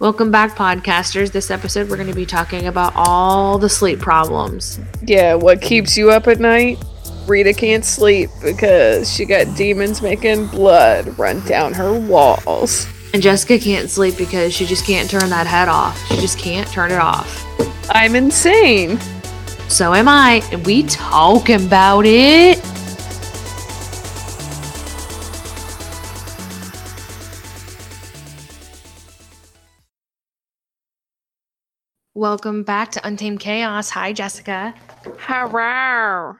Welcome back, podcasters. This episode, we're going to be talking about all the sleep problems. Yeah, what keeps you up at night? Rita can't sleep because she got demons making blood run down her walls. And Jessica can't sleep because she just can't turn that head off. She just can't turn it off. I'm insane. So am I. And we talking about it. Welcome back to Untamed Chaos. Hi, Jessica. Hello.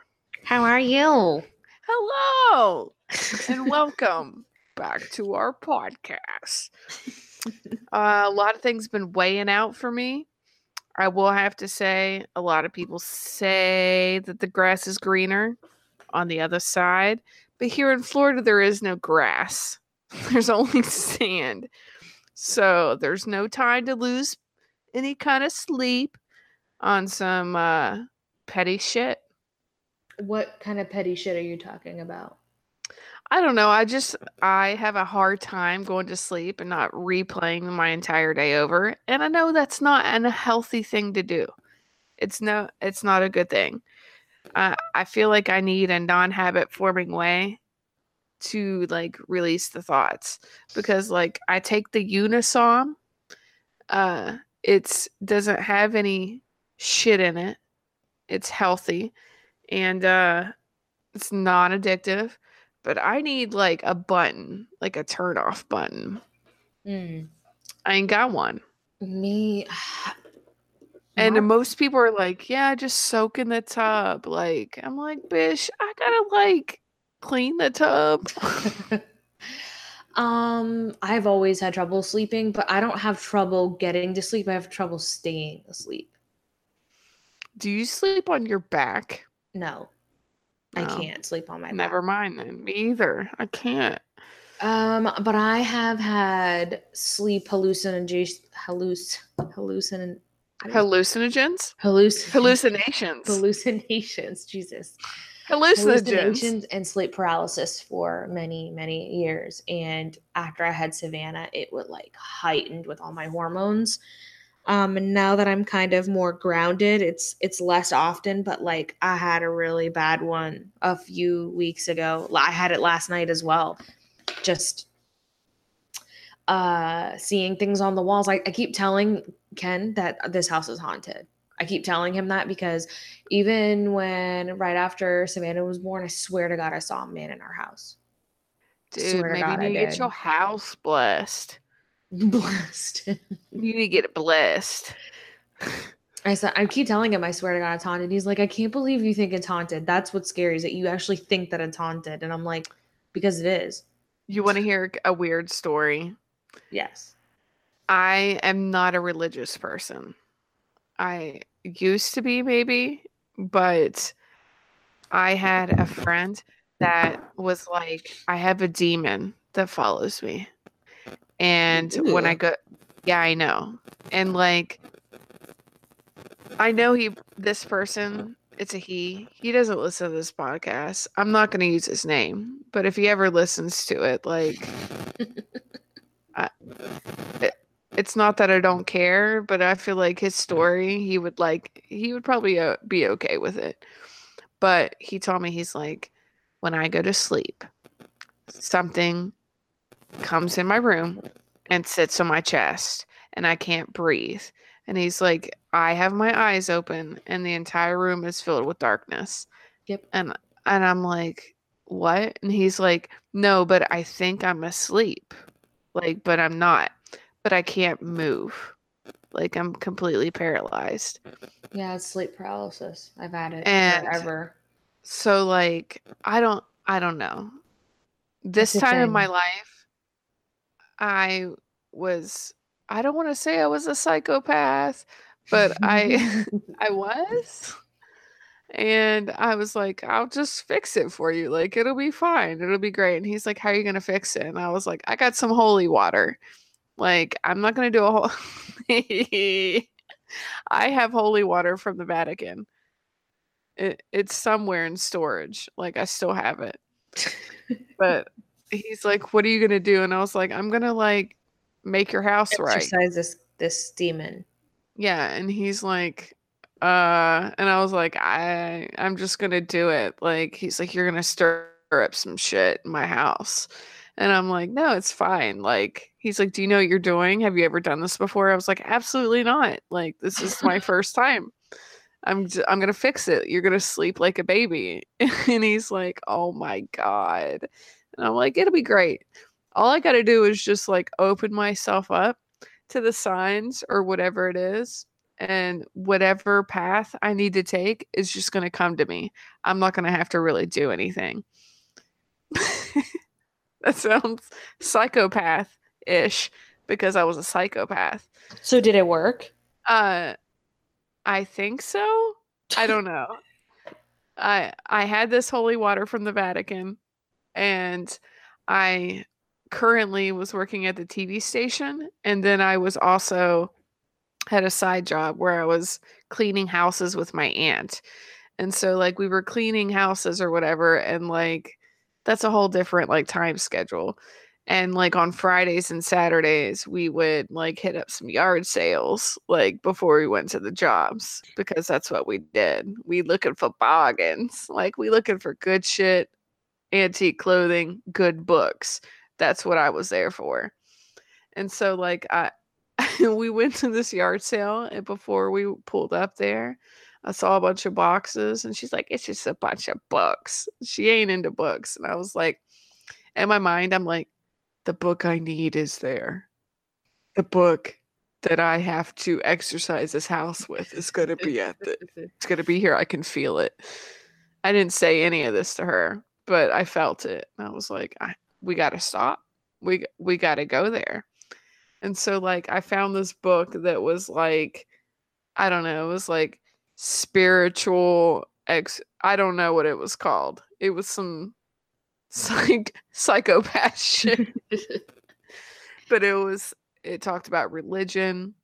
How are you? Hello. and welcome back to our podcast. Uh, a lot of things been weighing out for me. I will have to say, a lot of people say that the grass is greener on the other side, but here in Florida, there is no grass. There's only sand. So there's no time to lose any kind of sleep on some uh, petty shit. What kind of petty shit are you talking about? I don't know. I just I have a hard time going to sleep and not replaying my entire day over. And I know that's not an healthy thing to do. It's no it's not a good thing. Uh, I feel like I need a non-habit forming way to like release the thoughts because like I take the Unisom uh it's doesn't have any shit in it. It's healthy and uh it's non-addictive but I need like a button, like a turn off button. Mm. I ain't got one. Me. And most people are like, yeah, just soak in the tub. Like, I'm like, bish, I gotta like clean the tub. um, I've always had trouble sleeping, but I don't have trouble getting to sleep. I have trouble staying asleep. Do you sleep on your back? No, I can't sleep on my back. Never mind then. Me either. I can't. Um, but I have had sleep hallucinogens, halluc, hallucin, Hallucinogens? halluc, Hallucinations. hallucinations. Jesus. Hallucinations and sleep paralysis for many many years. And after i had savannah it would like heightened with all my hormones. Um and now that i'm kind of more grounded it's it's less often but like i had a really bad one a few weeks ago. I had it last night as well. Just uh seeing things on the walls. I, I keep telling ken that this house is haunted i keep telling him that because even when right after Savannah was born, I swear to God, I saw a man in our house. Dude, maybe God, you need to get your house blessed. Blessed. You need to get it blessed. I said, I keep telling him, I swear to God, it's haunted. He's like, I can't believe you think it's haunted. That's what's scary is that you actually think that it's haunted. And I'm like, because it is. You want to hear a weird story? Yes. I am not a religious person. I used to be, maybe, but I had a friend that was like, I have a demon that follows me. And when I go, yeah, I know. And like, I know he, this person, it's a he. He doesn't listen to this podcast. I'm not going to use his name, but if he ever listens to it, like, it's not that I don't care, but I feel like his story, he would like, he would probably uh, be okay with it. But he told me, he's like, when I go to sleep, something comes in my room and sits on my chest and I can't breathe. And he's like, I have my eyes open and the entire room is filled with darkness. Yep. And and I'm like, what? And he's like, no, but I think I'm asleep. Like, but I'm not. But I can't move. Like I'm completely paralyzed. Yeah, it's sleep paralysis. I've had it And- forever. So like I don't I don't know. This time in my life I was I don't want to say I was a psychopath, but I I was. And I was like, I'll just fix it for you. Like, it'll be fine. It'll be great. And he's like, How are you going to fix it? And I was like, I got some holy water. Like, I'm not going to do a whole. I have holy water from the Vatican. It, it's somewhere in storage. Like, I still have it. But he's like, What are you going to do? And I was like, I'm going to, like, make your house right. Exercise this this demon. Yeah, and he's like, uh, and I was like, I, I'm just gonna do it. Like, he's like, you're gonna stir up some shit in my house, and I'm like, no, it's fine. Like, he's like, do you know what you're doing? Have you ever done this before? I was like, absolutely not. Like, this is my first time. I'm j- I'm gonna fix it. You're gonna sleep like a baby. and he's like, oh my god. And I'm like, it'll be great. All I gotta do is just like open myself up to the signs or whatever it is. And whatever path I need to take is just going to come to me. I'm not going to have to really do anything. that sounds psychopath ish because I was a psychopath. So did it work? Uh I think so. I don't know. I I had this holy water from the Vatican and I currently was working at the TV station and then I was also had a side job where I was cleaning houses with my aunt. And so like we were cleaning houses or whatever and like that's a whole different like time schedule. And like on Fridays and Saturdays, we would like hit up some yard sales like before we went to the jobs because that's what we did. We looking for bargains. Like we looking for good shit, antique clothing, good books. That's what I was there for. And so like I we went to this yard sale and before we pulled up there, I saw a bunch of boxes and she's like, it's just a bunch of books. She ain't into books. And I was like, in my mind, I'm like, the book I need is there. The book that I have to exercise this house with is going to be at the, it's going to be here. I can feel it. I didn't say any of this to her, but I felt it. I was like, I, we got to stop. We, we got to go there. And so like I found this book that was like I don't know, it was like spiritual ex I don't know what it was called. It was some psych psychopath shit. but it was it talked about religion,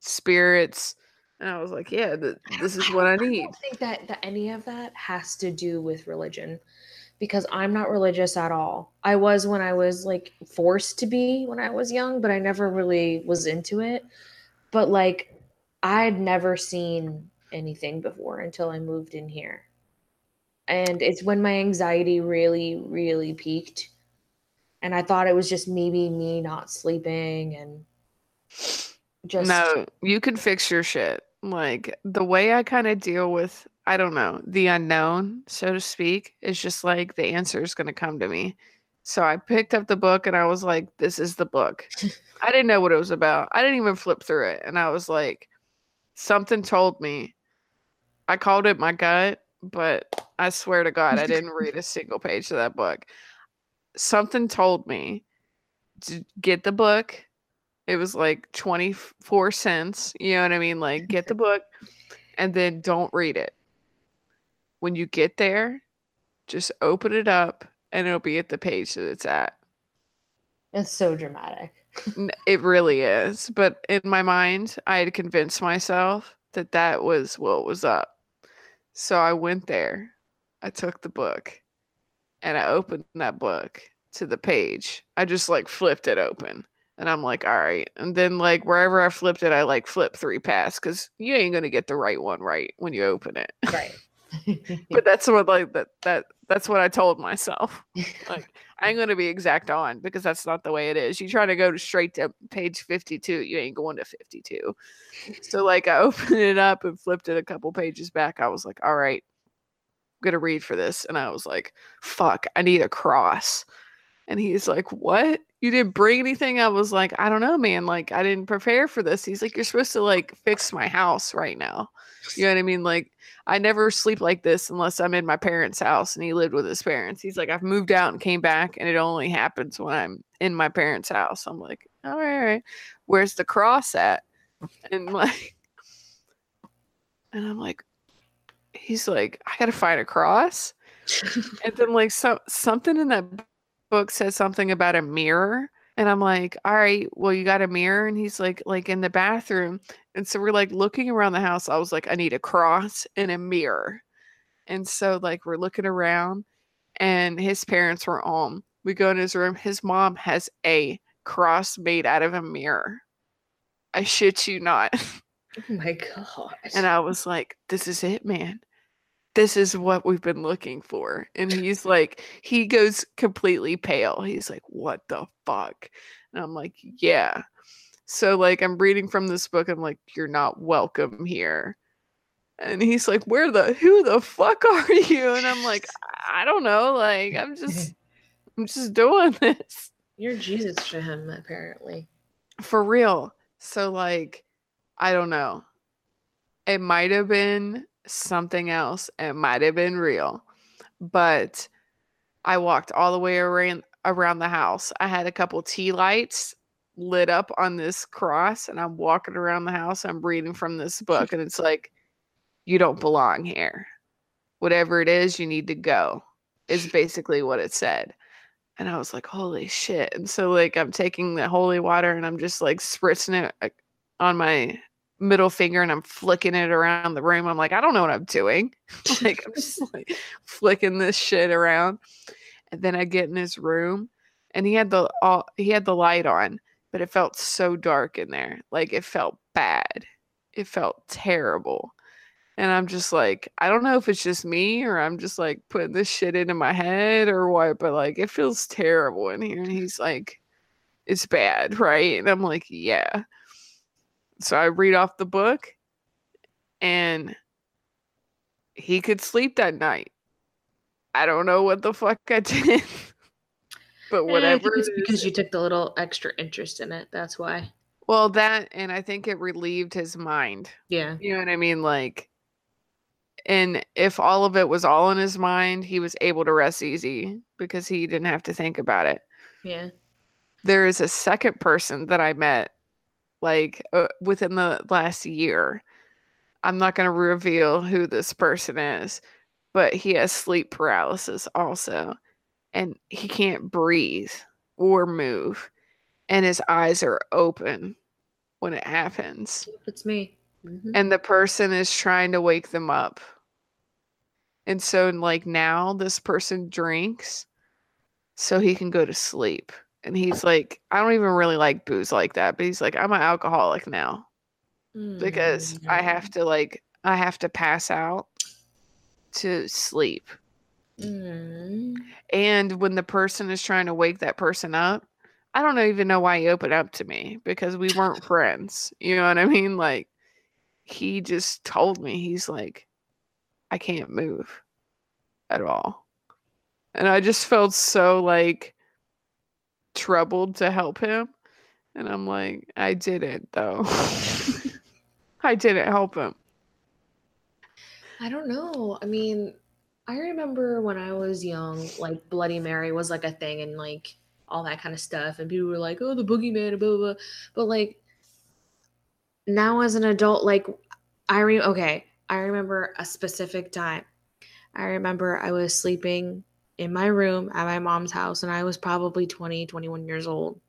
spirits, and I was like, yeah, th- this is what I need. I don't think that, that any of that has to do with religion because I'm not religious at all. I was when I was like forced to be when I was young, but I never really was into it. But like I'd never seen anything before until I moved in here. And it's when my anxiety really, really peaked. And I thought it was just maybe me not sleeping and just. No, you can fix your shit. Like the way I kind of deal with, I don't know, the unknown, so to speak, is just like the answer is going to come to me. So I picked up the book and I was like, this is the book. I didn't know what it was about. I didn't even flip through it. And I was like, something told me I called it my gut, but I swear to God, I didn't read a single page of that book. Something told me to get the book. It was like 24 cents. You know what I mean? Like, get the book and then don't read it. When you get there, just open it up and it'll be at the page that it's at. It's so dramatic. it really is. But in my mind, I had convinced myself that that was what was up. So I went there, I took the book, and I opened that book to the page. I just like flipped it open. And I'm like, all right. And then like wherever I flipped it, I like flip three past because you ain't gonna get the right one right when you open it. Right. but that's what like that that that's what I told myself. Like I ain't gonna be exact on because that's not the way it is. You try to go to straight to page 52, you ain't going to 52. So like I opened it up and flipped it a couple pages back. I was like, all right, I'm gonna read for this. And I was like, fuck, I need a cross. And he's like, What? You didn't bring anything? I was like, I don't know, man. Like, I didn't prepare for this. He's like, You're supposed to like fix my house right now. You know what I mean? Like, I never sleep like this unless I'm in my parents' house and he lived with his parents. He's like, I've moved out and came back, and it only happens when I'm in my parents' house. I'm like, all right, all right. Where's the cross at? And like, and I'm like, he's like, I gotta find a cross. and then like some something in that book said something about a mirror. And I'm like, all right, well, you got a mirror? And he's like, like in the bathroom. And so we're like looking around the house. I was like, I need a cross and a mirror. And so like we're looking around and his parents were home. We go in his room. His mom has a cross made out of a mirror. I shit you not. Oh my god. And I was like, this is it, man. This is what we've been looking for. And he's like, he goes completely pale. He's like, what the fuck? And I'm like, yeah. So, like, I'm reading from this book. I'm like, you're not welcome here. And he's like, where the, who the fuck are you? And I'm like, I don't know. Like, I'm just, I'm just doing this. You're Jesus to him, apparently. For real. So, like, I don't know. It might have been something else. It might have been real. But I walked all the way around around the house. I had a couple tea lights lit up on this cross and I'm walking around the house. I'm reading from this book and it's like you don't belong here. Whatever it is, you need to go. Is basically what it said. And I was like, holy shit. And so like I'm taking the holy water and I'm just like spritzing it on my middle finger and I'm flicking it around the room. I'm like, I don't know what I'm doing. like I'm just like flicking this shit around. And then I get in his room and he had the all he had the light on, but it felt so dark in there. Like it felt bad. It felt terrible. And I'm just like, I don't know if it's just me or I'm just like putting this shit into my head or what, but like it feels terrible in here. And he's like, it's bad, right? And I'm like, yeah. So I read off the book and he could sleep that night. I don't know what the fuck I did. but eh, whatever. it's because you took the little extra interest in it. That's why. Well, that and I think it relieved his mind. Yeah. You know what I mean? Like and if all of it was all in his mind, he was able to rest easy because he didn't have to think about it. Yeah. There is a second person that I met like uh, within the last year. I'm not going to reveal who this person is, but he has sleep paralysis also. And he can't breathe or move. And his eyes are open when it happens. It's me. Mm-hmm. And the person is trying to wake them up. And so, like, now this person drinks so he can go to sleep and he's like, I don't even really like booze like that, but he's like, I'm an alcoholic now mm-hmm. because I have to like, I have to pass out to sleep. Mm-hmm. And when the person is trying to wake that person up, I don't even know why he opened up to me because we weren't friends. You know what I mean? Like, he just told me, he's like, I can't move at all. And I just felt so like troubled to help him. And I'm like, I didn't though. I didn't help him. I don't know. I mean, I remember when I was young, like Bloody Mary was like a thing and like all that kind of stuff. And people were like, oh, the boogeyman, blah, blah, blah. But like now as an adult, like I re okay, I remember a specific time. I remember I was sleeping in my room at my mom's house and I was probably 20, 21 years old.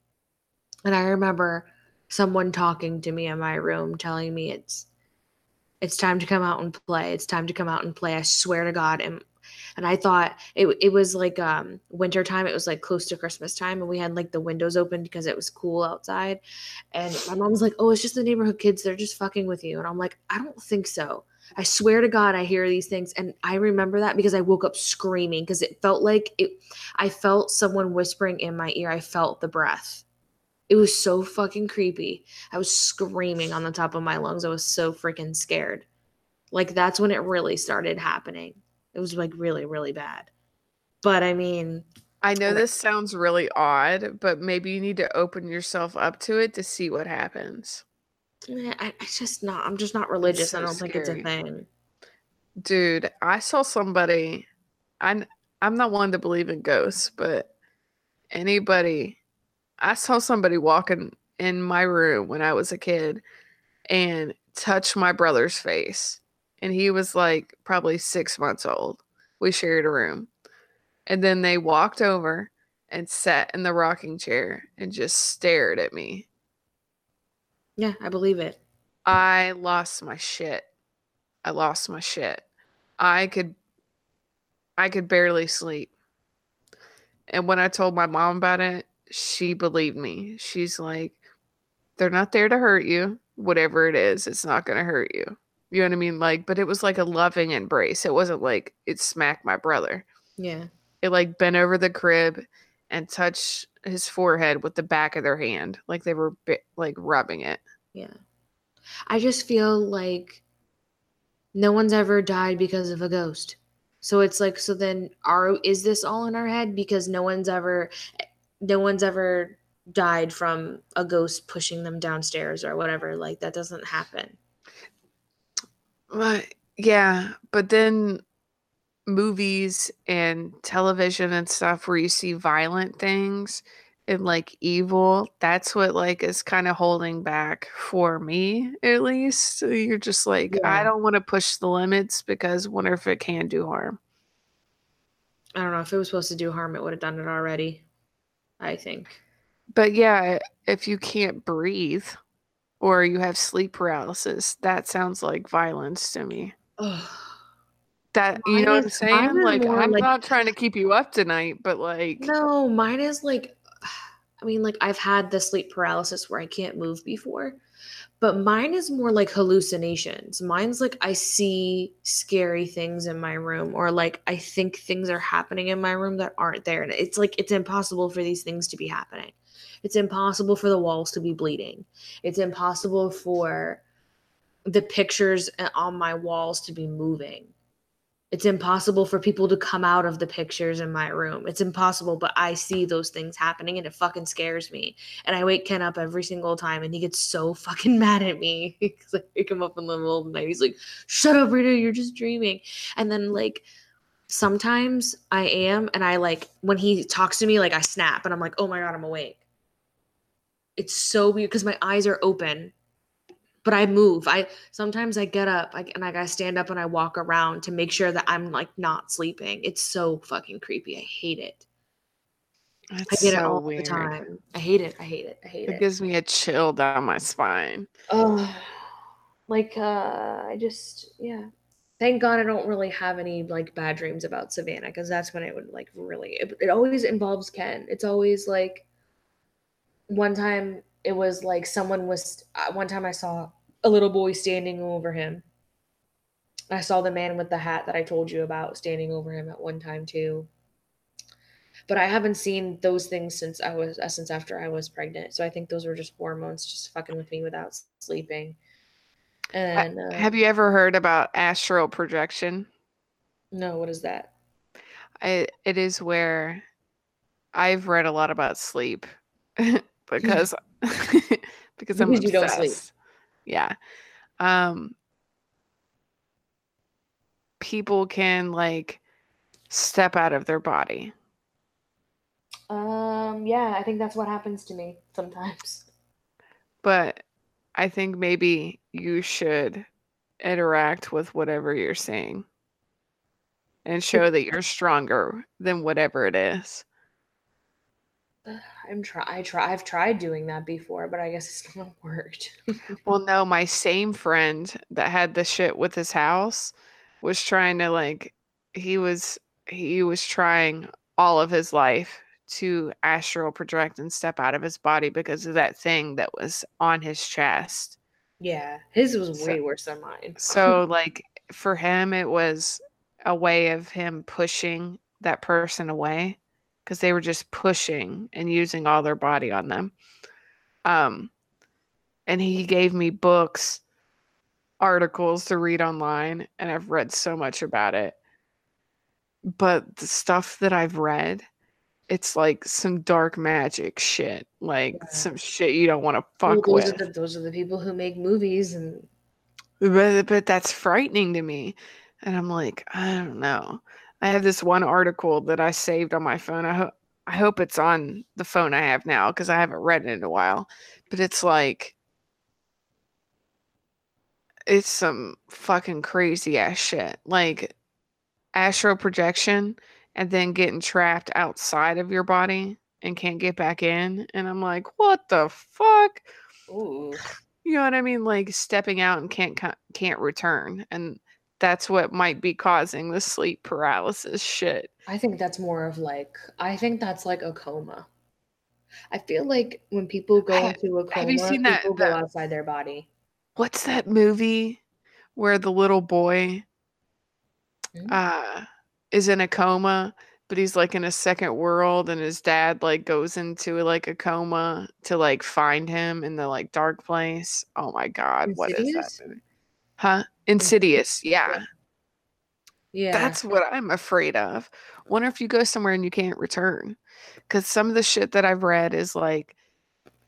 And I remember someone talking to me in my room telling me it's it's time to come out and play. It's time to come out and play. I swear to God. And and I thought it it was like um winter time. It was like close to Christmas time, and we had like the windows open because it was cool outside. And my mom was like, "Oh, it's just the neighborhood kids. They're just fucking with you." And I'm like, "I don't think so." I swear to God, I hear these things. And I remember that because I woke up screaming because it felt like it, I felt someone whispering in my ear. I felt the breath. It was so fucking creepy. I was screaming on the top of my lungs. I was so freaking scared. Like, that's when it really started happening. It was like really, really bad. But I mean, I know this sounds really odd, but maybe you need to open yourself up to it to see what happens. Eh, I, I just not. I'm just not religious. So I don't scary. think it's a thing. Dude, I saw somebody. I'm I'm not one to believe in ghosts, but anybody. I saw somebody walking in my room when I was a kid, and touch my brother's face, and he was like probably six months old. We shared a room, and then they walked over and sat in the rocking chair and just stared at me yeah, I believe it. I lost my shit. I lost my shit. I could I could barely sleep. And when I told my mom about it, she believed me. She's like, they're not there to hurt you. Whatever it is, it's not going to hurt you. You know what I mean? Like, but it was like a loving embrace. It wasn't like it smacked my brother. Yeah. It like bent over the crib and touch his forehead with the back of their hand, like they were bi- like rubbing it. Yeah. I just feel like no one's ever died because of a ghost. So it's like so then are is this all in our head because no one's ever no one's ever died from a ghost pushing them downstairs or whatever like that doesn't happen. But yeah, but then movies and television and stuff where you see violent things and like evil, that's what like is kind of holding back for me at least. So you're just like, I don't want to push the limits because wonder if it can do harm. I don't know if it was supposed to do harm it would have done it already. I think. But yeah, if you can't breathe or you have sleep paralysis, that sounds like violence to me. Ugh. That you Mine know what I'm is- saying? Like I'm like- not trying to keep you up tonight, but like No, mine is like, I mean, like I've had the sleep paralysis where I can't move before, but mine is more like hallucinations. Mine's like I see scary things in my room, or like I think things are happening in my room that aren't there. And it's like it's impossible for these things to be happening. It's impossible for the walls to be bleeding. It's impossible for the pictures uh, on my walls to be moving. It's impossible for people to come out of the pictures in my room. It's impossible, but I see those things happening and it fucking scares me. And I wake Ken up every single time and he gets so fucking mad at me because I wake him up in the middle of the night. He's like, shut up, Rita, you're just dreaming. And then, like, sometimes I am, and I like, when he talks to me, like, I snap and I'm like, oh my God, I'm awake. It's so weird because my eyes are open but I move. I sometimes I get up I, and like I stand up and I walk around to make sure that I'm like not sleeping. It's so fucking creepy. I hate it. I it's get it all weird. the time. I hate it. I hate it. I hate It it. gives me a chill down my spine. Oh, like uh, I just yeah. Thank God I don't really have any like bad dreams about Savannah because that's when it would like really. It, it always involves Ken. It's always like one time it was like someone was uh, one time I saw a little boy standing over him. I saw the man with the hat that I told you about standing over him at one time too. But I haven't seen those things since I was uh, since after I was pregnant. So I think those were just hormones just fucking with me without sleeping. And uh, Have you ever heard about astral projection? no, what is that? I, it is where I've read a lot about sleep because because I'm Because you don't sleep. obsessed. Yeah. Um people can like step out of their body. Um, yeah, I think that's what happens to me sometimes. But I think maybe you should interact with whatever you're saying and show that you're stronger than whatever it is. I'm try I try I've tried doing that before, but I guess it's not worked. Well, no, my same friend that had the shit with his house was trying to like he was he was trying all of his life to astral project and step out of his body because of that thing that was on his chest. yeah, his was So- way worse than mine. So like for him it was a way of him pushing that person away because they were just pushing and using all their body on them. Um and he gave me books, articles to read online and I've read so much about it. But the stuff that I've read it's like some dark magic shit, like Yeah. some shit you don't want to Well, fuck those with. are the those are the people who make movies and but, but that's frightening to me and i'm like i don't know i have this one article that i saved on my phone i, ho- I hope it's on the phone i have now because i haven't read it in a while but it's like it's some fucking crazy ass shit like astral projection and then getting trapped outside of your body and can't get back in and i'm like what the fuck ooh. you know what I mean? Like stepping out and can't can't return, and that's what might be causing the sleep paralysis shit. I think that's more of like I think that's like a coma. I feel like when people go Ha- into a coma, have you seen that- people go that- outside their body. What's that movie where the little boy Hmm? uh is in a coma, but he's like in a second world and his dad like goes into like a coma to like find him in the like dark place. Oh my god, what is that movie? Huh? Insidious. Yeah. Yeah. That's what I'm afraid of. Wonder if you go somewhere and you can't return. Because some of the shit that I've read is like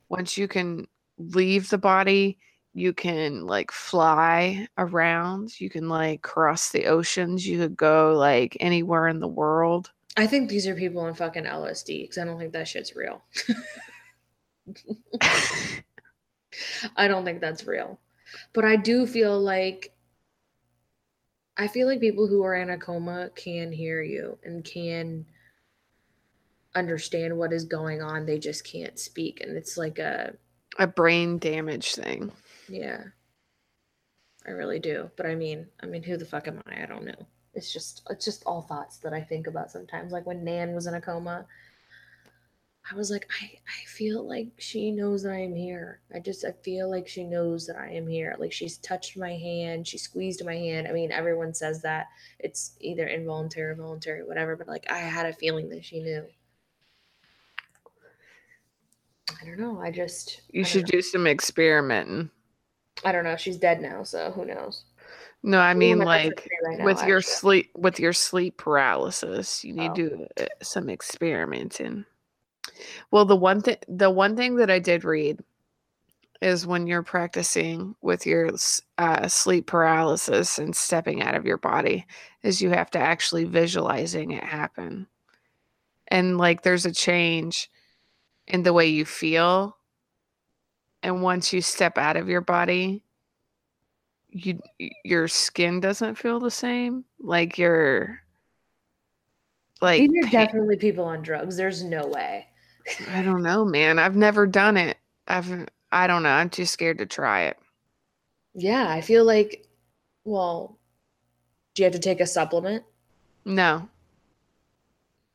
once you can leave the body, you can like fly around. You can like cross the oceans. You could go like anywhere in the world. I think these are people on fucking LSD because I don't think that shit's real. I don't think that's real. But I do feel like I feel like people who are in a coma can hear you and can understand what is going on. They just can't speak. And it's like a A brain damage thing. yeah. I really do. But I mean, I mean, who the fuck am I? I don't know. It's just it's just all thoughts that I think about sometimes. Like when Nan was in a coma, I was like, I, I feel like she knows that I am here. I just I feel like she knows that I am here. Like she's touched my hand, she squeezed my hand. I mean, everyone says that it's either involuntary or voluntary, whatever, but like I had a feeling that she knew. I don't know. I just You don't should know. do some experimenting. I don't know. She's dead now, so who knows? No, I mean I like right now, with your actually? sleep with your sleep paralysis you need Oh. to do uh, some experimenting well the one thing the one thing that i did read is when you're practicing with your uh, sleep paralysis and stepping out of your body is you have to actually visualizing it happen and like there's a change in the way you feel and once you step out of your body you your skin doesn't feel the same like you're like These are definitely people on drugs. There's no way. I don't know man i've never done it i've i don't know i'm too scared to try it Yeah, I feel like, well, do you have to take a supplement? no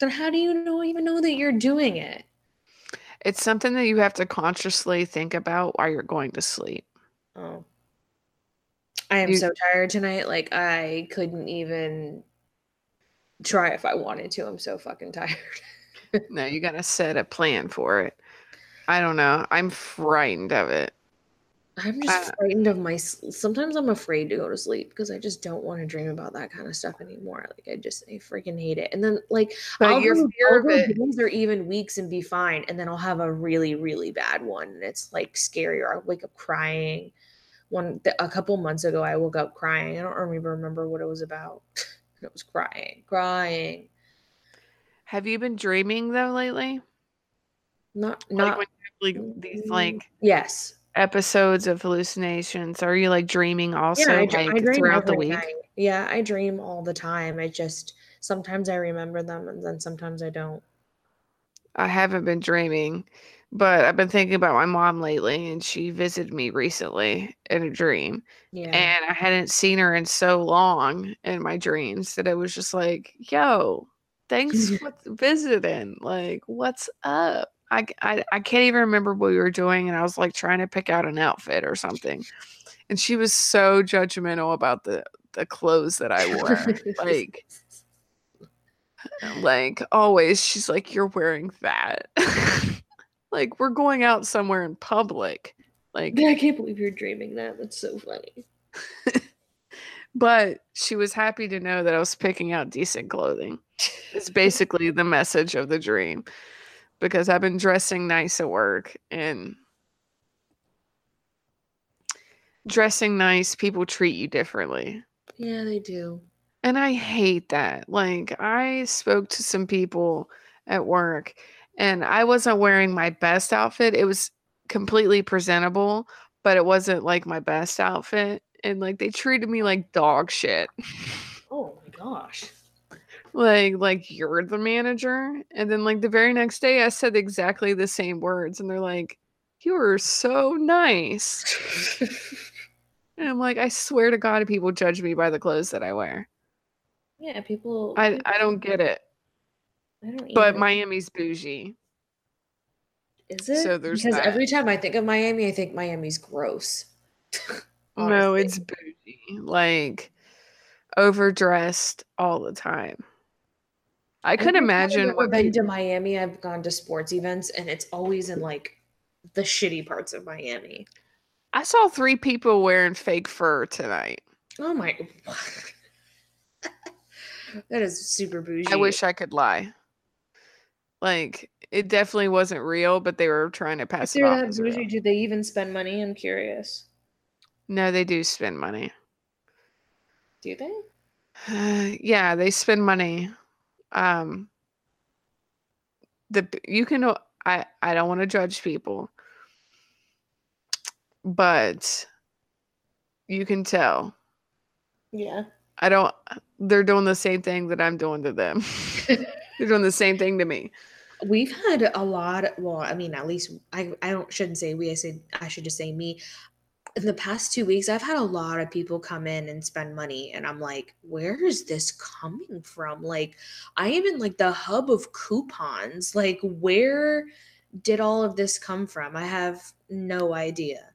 Then how do you know even know that you're doing it? it's something that you have to consciously think about while you're going to sleep Oh. I am You- so tired tonight. Like I couldn't even try if I wanted to. I'm so fucking tired. no you gotta set a plan for it i don't know i'm frightened of it I'm just Uh, frightened of my sometimes I'm afraid to go to sleep because I just don't want to dream about that kind of stuff anymore. Like I just I freaking hate it. And then like I'll your go, fear I'll of go it days or even weeks and be fine, and then I'll have a really, really bad one, and it's like scary. Or I'll wake up crying. One a couple months ago, I woke up crying. I don't remember remember what it was about. it was crying, crying. Have you been dreaming though lately Not like not when you have like these mm, like yes. episodes of hallucinations are you like dreaming also yeah, I, like I dream throughout the week night. Yeah, I dream all the time. I just sometimes I remember them, and then sometimes I don't. I haven't been dreaming, but I've been thinking about my mom lately, and she visited me recently in a dream, Yeah. and I hadn't seen her in so long in my dreams that it was just like, "Yo, thanks for visiting. Like, what's up?" I, I I can't even remember what we were doing, and I was like trying to pick out an outfit or something, and she was so judgmental about the the clothes that I wore, like. like always she's like you're wearing that like we're going out somewhere in public like I can't believe you're dreaming that. That's so funny. But she was happy to know that i was picking out decent clothing it's basically the message of the dream because i've been dressing nice at work and dressing nice people treat you differently Yeah, they do. And I hate that. Like, I spoke to some people at work and I wasn't wearing my best outfit. It was completely presentable, but it wasn't like my best outfit. And like, they treated me like dog shit. Oh my gosh. like, like you're the manager. And then, like, the very next day, I said exactly the same words. And they're like, you were so nice. And I'm like, I swear to God, people judge me by the clothes that I wear. yeah, people. I, I don't get it. I don't. But either. Miami's bougie. Is it? So there's because that. every time I think of Miami, I think Miami's gross. No, it's bougie. Like overdressed all the time. I Every imagine I've been people, to Miami. I've gone to sports events, and it's always in like the shitty parts of Miami. I saw three people wearing fake fur tonight. Oh my! that is super bougie. I wish I could lie. Like it definitely wasn't real, but they were trying to If pass it they're off that bougie, do they even spend money? I'm curious. No, they do spend money. Do they? yeah, they spend money. Um, the you can. I I don't want to judge people, but you can tell. Yeah. I don't. They're doing the same thing that I'm doing to them. they're doing the same thing to me. We've had a lot. Well, I mean, at least I. I don't shouldn't say we. I say I should just say me. In the past two weeks, I've had a lot of people come in and spend money, and I'm like, where is this coming from? Like, I am in like the hub of coupons. Like, where did all of this come from? I have no idea.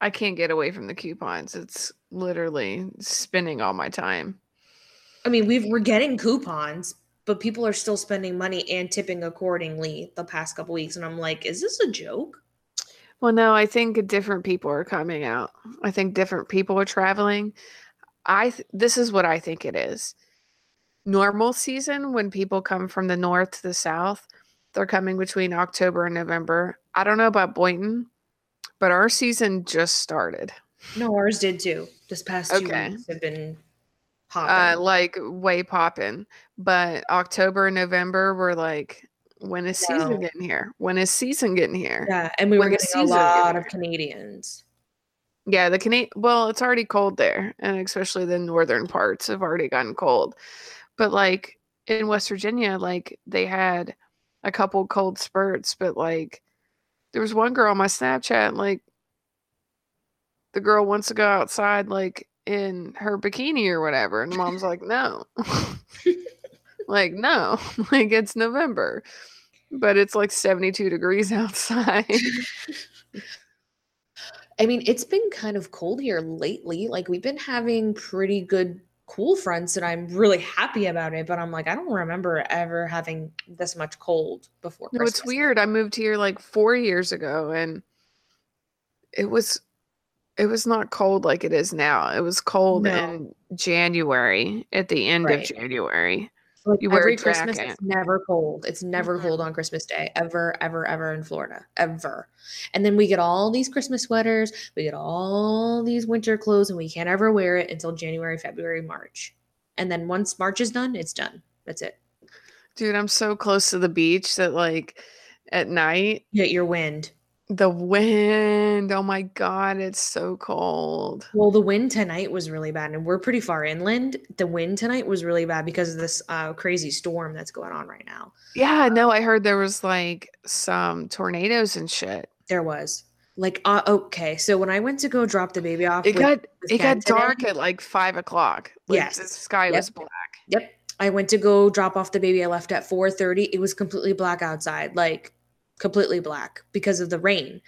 I can't get away from the coupons. It's literally spending all my time. I mean, we've we're getting coupons, but people are still spending money and tipping accordingly the past couple weeks, and I'm like, is this a joke? Well, no, I think different people are coming out. I think different people are traveling. I th- this is what I think it is. Normal season when people come from the north to the south, they're coming between October and November. I don't know about Boynton, but our season just started. No, ours did too. This past two Okay. weeks have been Uh like way popping. But October and November were like when is season No. getting here? When is season getting here? yeah, and we were when the getting a lot of Canadians. Yeah, the Cana- well, it's already cold there, and especially the northern parts have already gotten cold. But like in West Virginia, like they had a couple cold spurts, but like there was one girl on my Snapchat, like the girl wants to go outside like in her bikini or whatever, and mom's like, no. like, no, like it's November. But it's like 72 degrees outside. I mean, it's been kind of cold here lately. Like we've been having pretty good cool fronts, and I'm really happy about it. But I'm like, I don't remember ever having this much cold before. No, it's weird. I moved here like four years ago and it was it was not cold like it is now. It was cold No. in January at the end Right. of January. Like You wear every Christmas, it's never cold. It's never Mhm. cold on Christmas Day, ever, ever, ever in Florida, ever. And then we get all these Christmas sweaters, we get all these winter clothes, and we can't ever wear it until January, February, March. And then once March is done, it's done. That's it. Dude, I'm so close to the beach that like at night, get your wind. The wind, oh my god, it's so cold. Well, the wind tonight was really bad, and we're pretty far inland. The wind tonight was really bad because of this uh, crazy storm that's going on right now. Yeah, no, I heard there was like some tornadoes and shit. There was like, uh, okay, so when I went to go drop the baby off, It with- got with it got dark at like five o'clock. Like, Yes. the sky Yep. was black. Yep. I went to go drop off the baby. I left at 4:30. It was completely black outside, like completely black because of the rain.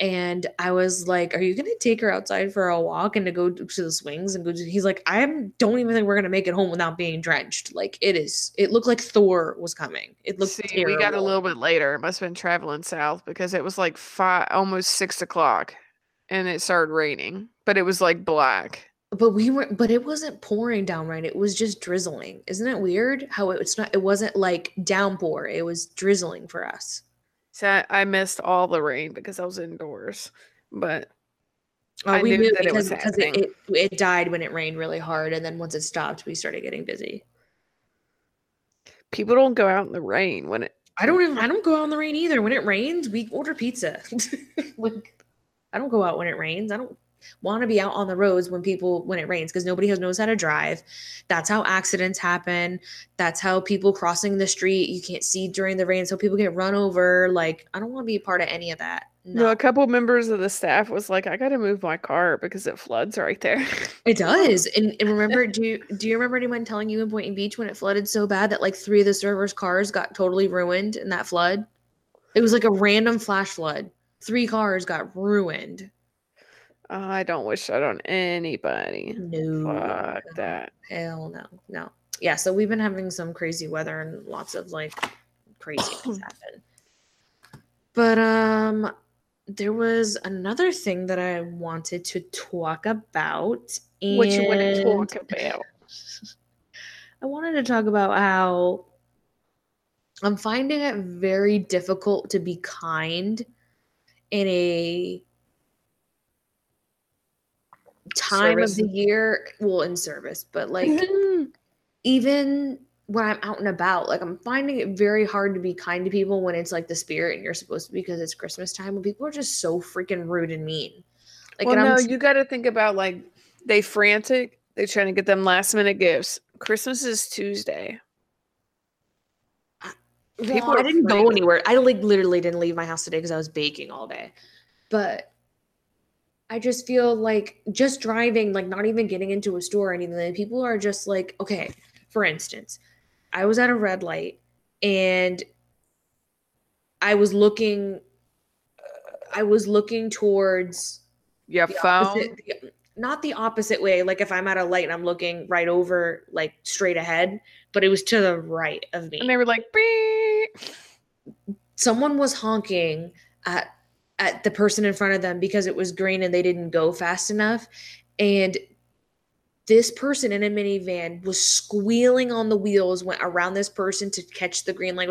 And I was like, "Are you going to take her outside for a walk and to go to the swings and go to-" He's like, "I am- don't even think we're going to make it home without being drenched." Like it is it looked like Thor was coming. It looked See, terrible. we got a little bit later. It must have been traveling south because it was like five, almost six o'clock, and it started raining. But it was like black. But we were but it wasn't pouring down right. It was just drizzling. Isn't it weird how it, it's not it wasn't like downpour. It was drizzling for us. So I, I missed all the rain because I was indoors. But Uh, I we knew knew that it was because, because it, it, it died when it rained really hard, and then once it stopped, we started getting busy. people don't go out in the rain when it. I don't even I don't go out in the rain either. When it rains, we order pizza. like I don't go out when it rains. I don't want to be out on the roads when people when it rains because nobody has knows how to drive. That's how accidents happen. That's how people crossing the street you can't see during the rain, so people get run over. Like I don't want to be a part of any of that. No, No, a couple members of the staff was like, "I got to move my car because it floods right there." it does. And, and remember, do you do you remember anyone telling you in Boynton Beach when it flooded so bad that like three of the servers' cars got totally ruined in that flood? It was like a random flash flood. Three cars got ruined. I don't wish that on anybody. No. Fuck no, that. Hell no. No. Yeah, so we've been having some crazy weather and lots of like crazy things happen. But um there was another thing that I wanted to talk about. What you want to talk about? I wanted to talk about how I'm finding it very difficult to be kind in a time Service. of the year, well, in service, but like mm-hmm. even when I'm out and about, like I'm finding it very hard to be kind to people when it's like the spirit and you're supposed to because it's Christmas time when people are just so freaking rude and mean. Like, well, and no, I'm you got to think about like they frantic. They're trying to get them last minute gifts. Christmas is Tuesday. Well, I didn't go anywhere. I like literally didn't leave my house today because I was baking all day. But I just feel like just driving, like not even getting into a store or anything. people are just like, okay, for instance, I was at a red light and I was looking, I was looking towards Your phone. opposite, the- not the opposite way. Like if I'm at a light and I'm looking right over, like straight ahead, but it was to the right of me And they were like, Beep. someone was honking at at the person in front of them because it was green and they didn't go fast enough. And this person in a minivan was squealing on the wheels went around this person to catch the green light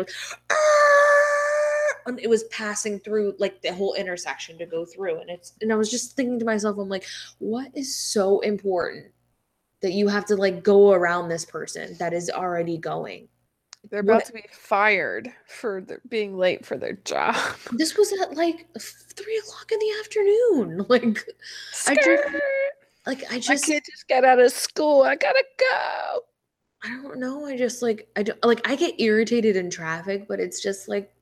it was passing through like the whole intersection to go through. And it's and I was just thinking to myself I'm like what is so important that you have to like go around this person that is already going they're What- about to be fired for their, being late for their job. this was at like three o'clock in the afternoon like I just- Skirt. like I just kid just got out of school. I gotta go. I don't know. I just like I don't like I get irritated in traffic, but it's just like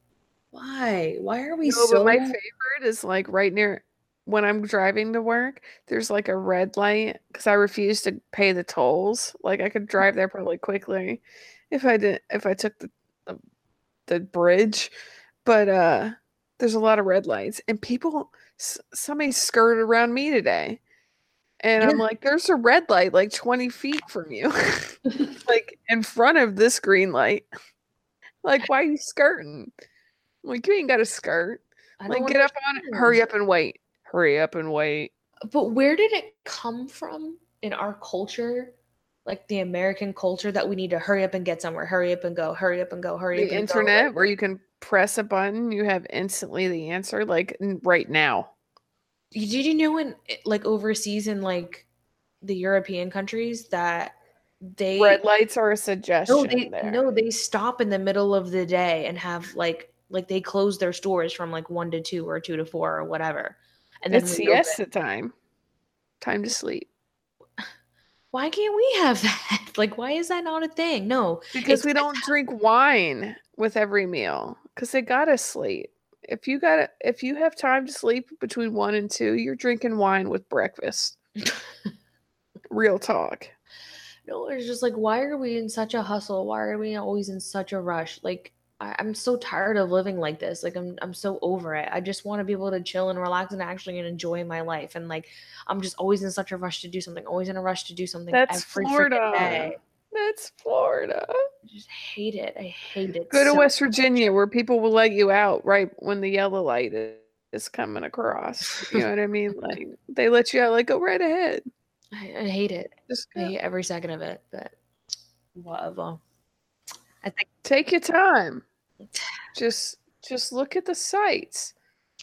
why? Why are we No, so but my favorite is like right near when I'm driving to work. There's like a red light because I refuse to pay the tolls. Like I could drive there probably quickly if I didn't, if I took the the, the bridge, but uh, there's a lot of red lights and people. s- Somebody skirted around me today, and I'm like, "There's a red light like 20 feet from you, like in front of this green light. Like, why are you skirting? Like, you ain't got a skirt." I Like, get up on it. Hurry up and wait. Hurry up and wait. But where did it come from in our culture? Like the American culture that we need to hurry up and get somewhere, hurry up and go, hurry up and go, hurry The up and go. internet, like- where you can press a button, you have instantly the answer, like right now. did you know in like overseas in like the European countries that they Red lights are a suggestion. No, they there. no, they stop in the middle of the day and have like like they close their stores from like one to two or two to four or whatever. And then it's siesta time. Time to sleep. Why can't we have that? Like, why is that not a thing? No, Because we don't drink wine with every meal. Because they gotta sleep. If you gotta if you have time to sleep between one and two, you're drinking wine with breakfast. Real talk. no, it's just like, why are we in such a hustle? Why are we always in such a rush? Like, I, I'm so tired of living like this. Like, I'm I'm so over it. I just want to be able to chill and relax and actually enjoy my life. And like, I'm just always in such a rush to do something. Always in a rush to do something. That's every Florida. day. That's Florida. I just hate it. I hate it. Go to so West Virginia where people will let you out right when the yellow light is coming across. You know what I mean? Like they let you out, like go right ahead. I, I hate it. Just I hate every second of it. But whatever. I think take your time. Just just look at the sights.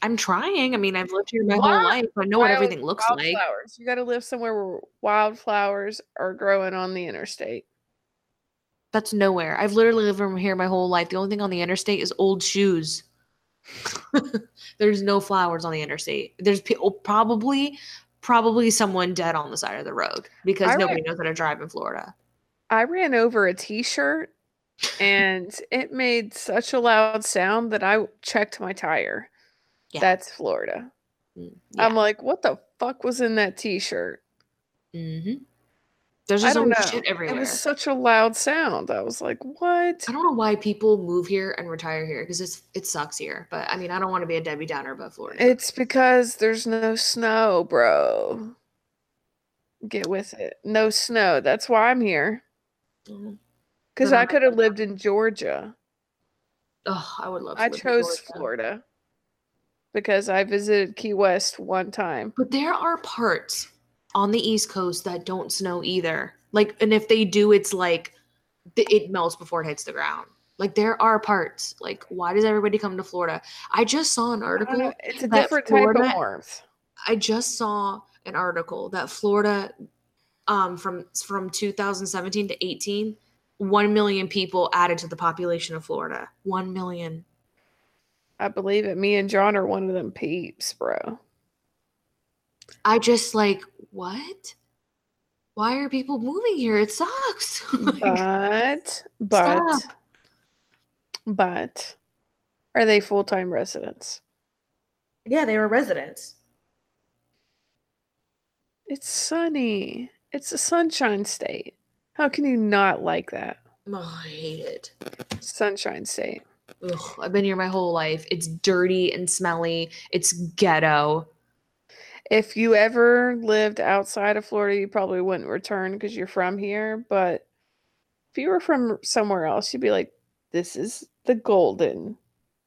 I'm trying. I mean, I've lived here my Wild- whole life. I know what everything looks like. wildflowers. You got to live somewhere where wildflowers are growing on the interstate. That's nowhere. I've literally lived from here my whole life. The only thing on the interstate is old shoes. There's no flowers on the interstate. There's pe- oh, probably probably someone dead on the side of the road because I nobody knows how to drive in Florida. I ran over a t-shirt and it made such a loud sound that I checked my tire. Yeah. That's Florida. Mm, Yeah. I'm like, what the fuck was in that t-shirt? hmm There's I just don't know. shit everywhere. It was such a loud sound. I was like, what? I don't know why people move here and retire here because it's it sucks here. But I mean, I don't want to be a Debbie Downer about Florida. It's because there's no snow, bro. Get with it. No snow. That's why I'm here. Mhm. Because I could have lived in Georgia. Oh, I would love. To I chose. Florida because I visited Key West one time. But there are parts on the East Coast that don't snow either. Like, and if they do, it's like it melts before it hits the ground. Like, there are parts. Like, why does everybody come to Florida? I just saw an article. It's a different type of warmth. I just saw an article that Florida, um, from from 2017 to 18, 1 million people added to the population of Florida. 1 million. I believe it. Me and John are one of them peeps, bro. I just like, what? Why are people moving here? It sucks. Like, But, but, Stop. but, are they full time residents? yeah, they were residents. It's sunny. It's a sunshine state. How can you not like that? Oh, I hate it. Sunshine state. Ugh, I've been here my whole life. It's dirty and smelly. It's ghetto. If you ever lived outside of Florida, you probably wouldn't return because you're from here. But if you were from somewhere else, you'd be like, this is the golden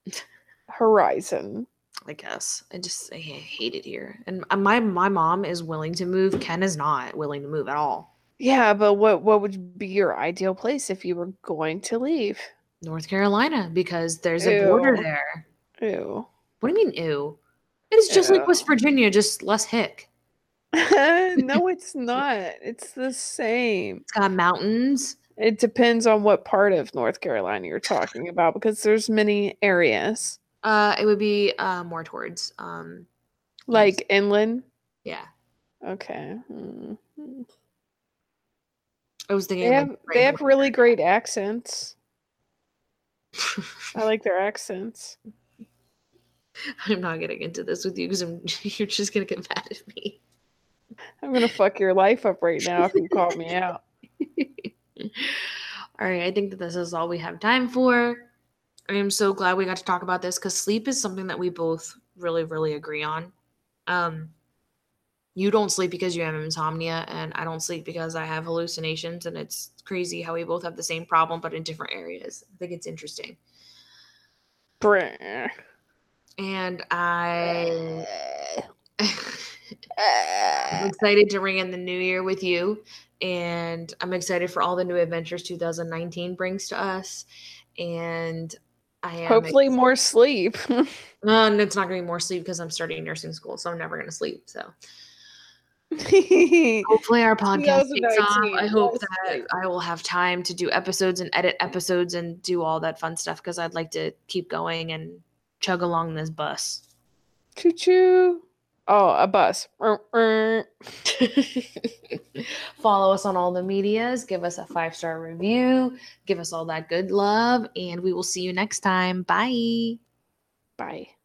horizon. I guess I just I hate it here. And uh, my my mom is willing to move. Ken is not willing to move at all. Yeah, but what what would be your ideal place if you were going to leave? North Carolina because there's a border there. Ew. What do you mean ew? It's just like West Virginia, just less hick. no, it's not. It's the same. It's got mountains. It depends on what part of North Carolina you're talking about because there's many areas Uh, it would be uh more towards um like inland. yeah. Okay. mm, mm. I was thinking They have right they have really great accents. I like their accents. I'm not getting into this with you because you're just gonna get mad at me. I'm gonna fuck your life up right now if you call me out. all right, I think that this is all we have time for. I am so glad we got to talk about this because sleep is something that we both really, really agree on. Um, you don't sleep because you have insomnia, and I don't sleep because I have hallucinations, and it's crazy how we both have the same problem but in different areas. I think it's interesting. Brr. And I I'm excited to ring in the new year with you. And I'm excited for all the new adventures 2019 brings to us. And I am Hopefully ex- more sleep. Uh, and it's not going to be more sleep because I'm starting nursing school, so I'm never going to sleep. So Hopefully our podcast takes off. I hope that. I will have time to do episodes and edit episodes and do all that fun stuff because I'd like to keep going and chug along this bus. Choo choo. Oh, a bus. Follow us on all the medias. Give us a five star review. Give us all that good love. And we will see you next time. Bye. Bye.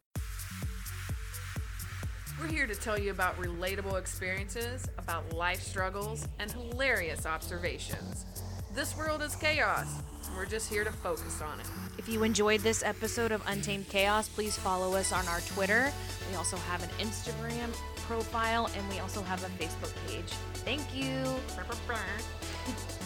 We're here to tell you about relatable experiences, about life struggles, and hilarious observations. This world is chaos, and we're just here to focus on it. If you enjoyed this episode of Untamed Chaos, please follow us on our Twitter. We also have an Instagram profile and we also have a Facebook page. Thank you.